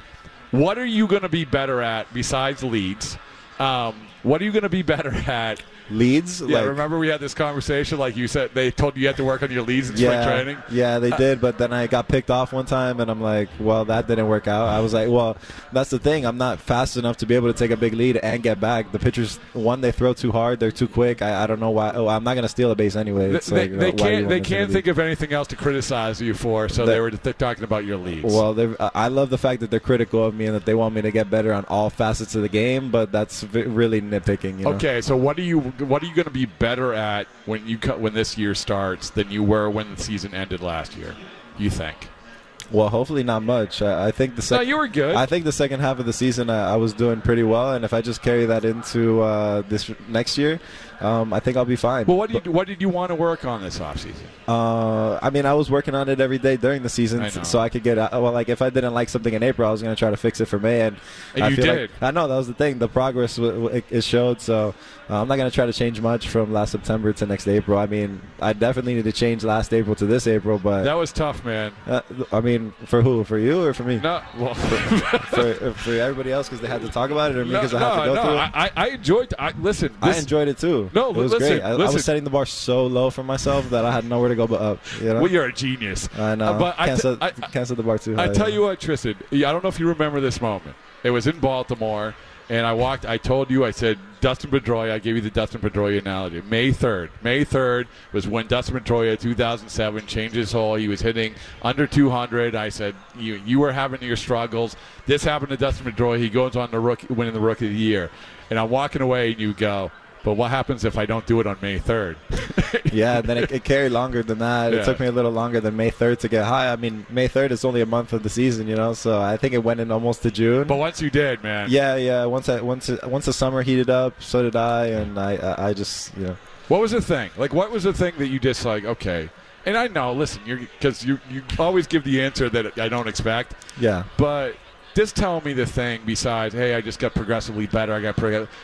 What are you going to be better at besides leads? Um, what are you going to be better at? Leads, Yeah, like remember we had this conversation. Like you said, they told you you had to work on your leads in yeah, spring training. yeah, they Uh, did. But then I got picked off one time, and I'm like, well, that didn't work out. I was like, well, that's the thing. I'm not fast enough to be able to take a big lead and get back. The pitchers, one, they throw too hard. They're too quick. I, I don't know why. Oh, I'm not gonna steal a base anyway. They, It's they, like, they can't. They me to take a can't think of anything else to criticize you for, so they That- were talking about your leads. Well, I love the fact that they're critical of me and that they want me to get better on all facets of the game, but that's v- really nitpicking. You know? Okay, so what are you what are you going to be better at when you cut when this year starts than you were when the season ended last year? You think? Well, hopefully not much. I, I think the No, second. you were good. I think the second half of the season I, I was doing pretty well, and if I just carry that into uh, this next year, um, I think I'll be fine. Well, what did you, what did you want to work on this offseason? Uh, I mean, I was working on it every day during the season, I so I could get. Uh, well, like if I didn't like something in April, I was going to try to fix it for May, and, And I you feel like- did. I know that was the thing. The progress w- w- it, showed, so uh, I'm not going to try to change much from last September to next April. I mean, I definitely need to change last April to this April, but That was tough, man. uh, I mean, for who? For you or for me? No, well, for, for everybody else because they had to talk about it, or me no, because I have to go no, through it. I, I enjoyed. I, listen, I enjoyed it too. No, it was listen, great. I, I was setting the bar so low for myself that I had nowhere to go but up. You know? Well, you're a genius. I know. Uh, but I can't, t- set, I- can't set the bar too high. I tell you what, Triston. I don't know if you remember this moment. It was in Baltimore, and I walked. I told you. I said Dustin Pedroia. I gave you the Dustin Pedroia analogy. May third. May third was when Dustin Pedroia, 2007, changed his hole. He was hitting under 200. I said you you were having your struggles. This happened to Dustin Pedroia. He goes on the rookie, winning the rookie of the year, and I'm walking away, and you go. But what happens if I don't do it on May 3rd? yeah, then it, it carried longer than that. Yeah. It took me a little longer than May 3rd to get high. I mean, May 3rd is only a month of the season, you know, so I think it went in almost to June. But once you did, man. Yeah, yeah. Once I once once the summer heated up, so did I, and I I, I just you know. What was the thing? Like, what was the thing that you just like? Okay, and I know. Listen, you're because you you always give the answer that I don't expect. Yeah. But just tell me the thing besides, hey, I just got progressively better. I got.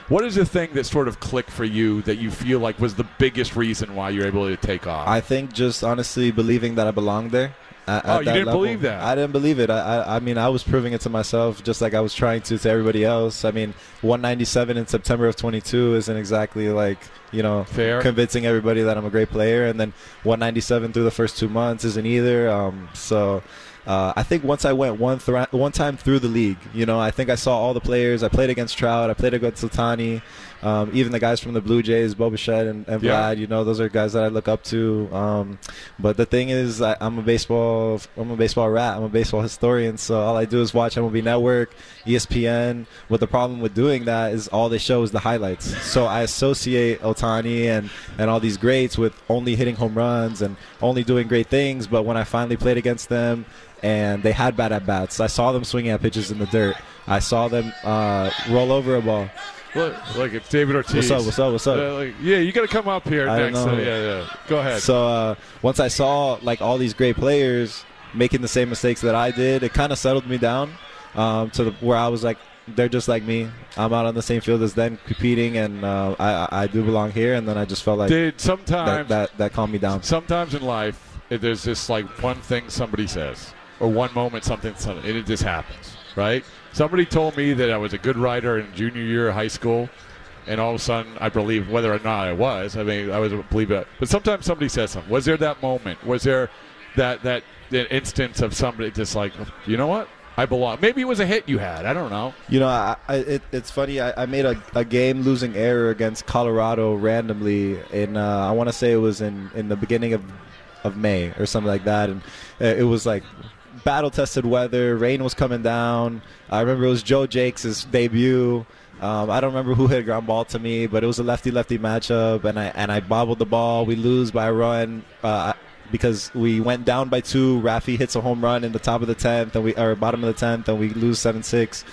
What is the thing that sort of clicked for you that you feel like was the biggest reason why you're able to take off? I think just honestly believing that I belong there. At, Oh, at you didn't level. believe that? I didn't believe it. I, I, I mean, I was proving it to myself, just like I was trying to to everybody else. I mean, 197 in September of 22 isn't exactly like you know Fair. convincing everybody that I'm a great player, and then 197 through the first two months isn't either. Um, so. Uh, I think once I went one one time through the league, you know, I think I saw all the players. I played against Trout. I played against Sultani. Um, even the guys from the Blue Jays, Bo Bichette and, and Yeah. Vlad. You know, those are guys that I look up to. Um, but the thing is, I, I'm a baseball I'm a baseball rat. I'm a baseball historian. So all I do is watch MLB Network, ESPN. But the problem with doing that is all they show is the highlights. So I associate Ohtani and and all these greats with only hitting home runs and only doing great things. But when I finally played against them. And they had bad at bats. I saw them swinging at pitches in the dirt. I saw them uh, roll over a ball. Look, look, it's David Ortiz. What's up? What's up? What's up? Uh, like, yeah, you got to come up here I next. know. Uh, yeah, yeah. Go ahead. So uh, once I saw like all these great players making the same mistakes that I did, it kind of settled me down um, to the, where I was like, they're just like me. I'm out on the same field as them, competing, and uh, I, I do belong here. And then I just felt like Did sometimes that that calmed me down. sometimes in life there's this like one thing somebody says or one moment something, something and it just happens right somebody told me that i was a good writer in junior year of high school and all of a sudden i believe whether or not i was i mean i was believe it but sometimes somebody says something. Was there that moment? Was there that that, instance of somebody just like you know what? I belong. Maybe it was a hit you had. I don't know. You know, I, I, it, it's funny. I, I made a, a game losing error against Colorado randomly in uh, I want to say it was in, in the beginning of of May or something like that, and uh, it was like battle tested weather. Rain was coming down. I remember it was Joe Jacques' debut. Um, I don't remember who hit a ground ball to me, but it was a lefty lefty matchup, and I and I bobbled the ball. We lose by a run. Uh, because we went down by two. Rafi hits a home run in the top of the tenth, and we or bottom of the tenth, and we lose seven six.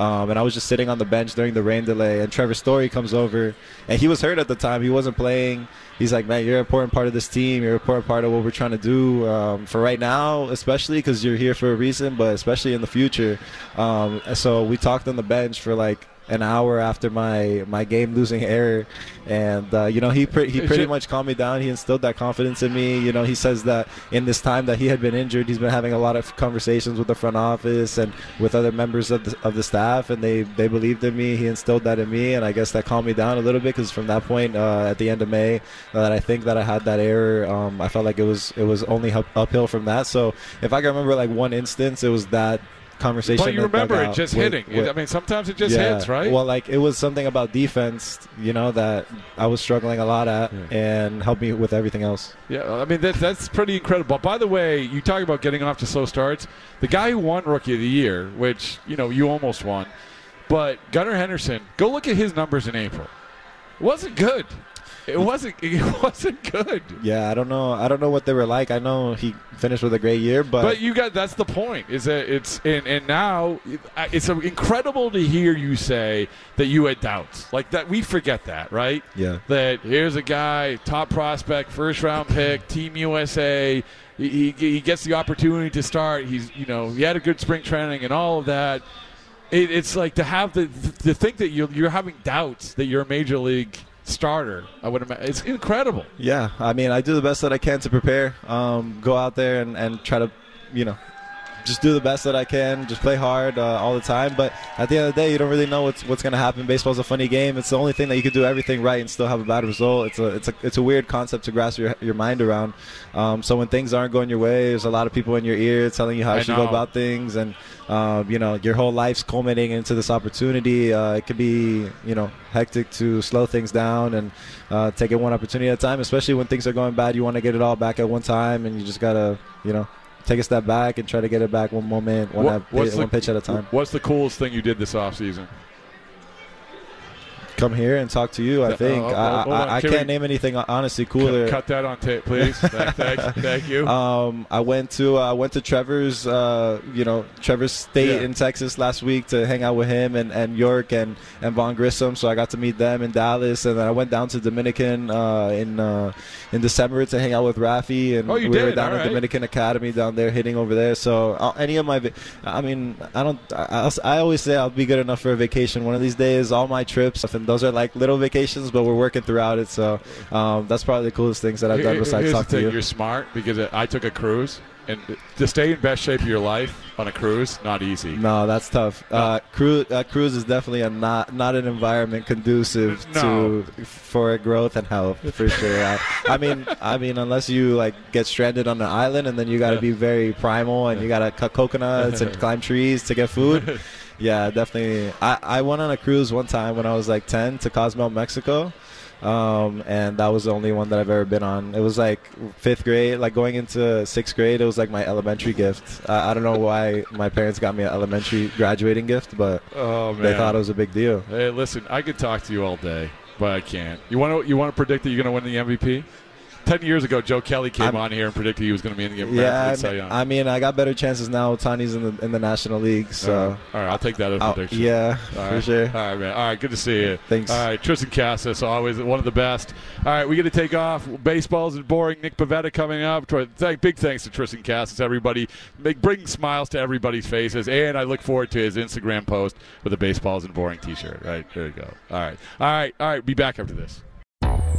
Um, and I was just sitting on the bench during the rain delay, and Trevor Story comes over, and he was hurt at the time. He wasn't playing. He's like, "Man, you're an important part of this team. You're an important part of what we're trying to do um, for right now, especially because you're here for a reason, but especially in the future." Um, so we talked on the bench for like an hour after my my game losing error, and uh, you know he pre- he pretty much calmed me down. He instilled that confidence in me. You know he says that in this time that he had been injured, he's been having a lot of conversations with the front office and with other members of the, of the staff, and they they believed in me. He instilled that in me, and I guess that calmed me down a little bit because from that point uh, at the end of May, that I think that I had that error. Um, I felt like it was it was only up, uphill from that. So if I can remember like one instance, it was that conversation. but you remember it just with- hitting with- i mean sometimes it just yeah. hits right Well, like it was something about defense, you know, that I was struggling a lot at, and helped me with everything else. Yeah, I mean that, that's pretty incredible. By the way, you talk about getting off to slow starts. The guy who won Rookie of the Year, which you know you almost won, but Gunnar Henderson. Go look at his numbers in April. Wasn't good. It wasn't. It wasn't good. Yeah, I don't know. I don't know what they were like. I know he finished with a great year, but, But you got that's the point. Is that it's and and now it's incredible to hear you say that you had doubts like that. We forget that, right? Yeah. That here's a guy, top prospect, first round pick, Team USA. He, he, gets the opportunity to start. He's you know he had a good spring training and all of that. It, it's like to have the to think that you're you're having doubts that you're a major league starter. I would imagine it's incredible. yeah, I mean, I do the best that I can to prepare. Um, go out there and, and try to, you know, just do the best that I can. Just play hard uh, all the time. But at the end of the day, you don't really know what's what's going to happen. Baseball's a funny game. It's the only thing that you can do everything right and still have a bad result. It's a it's a it's a weird concept to grasp your your mind around. Um, so when things aren't going your way, there's a lot of people in your ear telling you how you should go about things, and um, you know your whole life's culminating into this opportunity. Uh, it could be you know hectic to slow things down and uh, take it one opportunity at a time. Especially when things are going bad, you want to get it all back at one time, and you just gotta you know take a step back and try to get it back one moment, one, What- at- one pitch at a time. What's the coolest thing you did this offseason? Come here and talk to you. I Uh, think uh, I, hold. I, I Can can't we- name anything honestly cooler. Cut that on tape, please. thank, thank, thank you. Um, I went to I went to Trevor's, uh, you know, Trevor's state Yeah. in Texas last week to hang out with him and, and York and, and Vaughn Grissom. So I got to meet them in Dallas, and then I went down to Dominican uh, in uh, in December to hang out with Rafi, and Oh, we were down All at right. Dominican Academy down there hitting over there. So uh, any of my, I mean, I don't, I, I always say I'll be good enough for a vacation one of these days. All my trips, and those are like little vacations, but we're working throughout it. So um, that's probably the coolest things that I've done besides here's talk to you. You're smart because I took a cruise, and to stay in best shape of your life on a cruise, not easy. No, that's tough. Uh, cruise, uh, cruise is definitely a not not an environment conducive No. to for growth and health for sure. I, I mean, I mean, unless you like get stranded on an island and then you got to Yeah. be very primal and you got to cut coconuts and climb trees to get food. Yeah, definitely. I, I went on a cruise one time when I was like 10 to Cozumel, Mexico. Um, and that was the only one that I've ever been on. It was like fifth grade, like going into sixth grade. It was like my elementary gift. I, I don't know why my parents got me an elementary graduating gift, but Oh man, they thought it was a big deal. Hey, listen, I could talk to you all day, but I can't. You want to? You want to predict that you're going to win the MVP? Ten years ago, Joe Kelly came I'm- on here and predicted he was going to be in the game. Yeah, I mean. I mean, I got better chances now. Tani's in the in the National League, so all right, all right, I'll take that as a prediction. yeah, All for right. sure. All right, man. All right, good to see you. Thanks. All right, Triston Casas, always one of the best. All right, we got to take off. Baseball's is boring. Nick Pivetta coming up. Thank, big thanks to Triston Casas, everybody. Make, bring smiles to everybody's faces, and I look forward to his Instagram post with a baseball isn't boring T-shirt. Right there you go. All right, all right, all right. Be back after this.